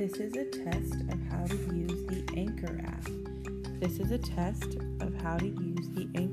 This is a test of how to use the Anchor app. This is a test of how to use the Anchor.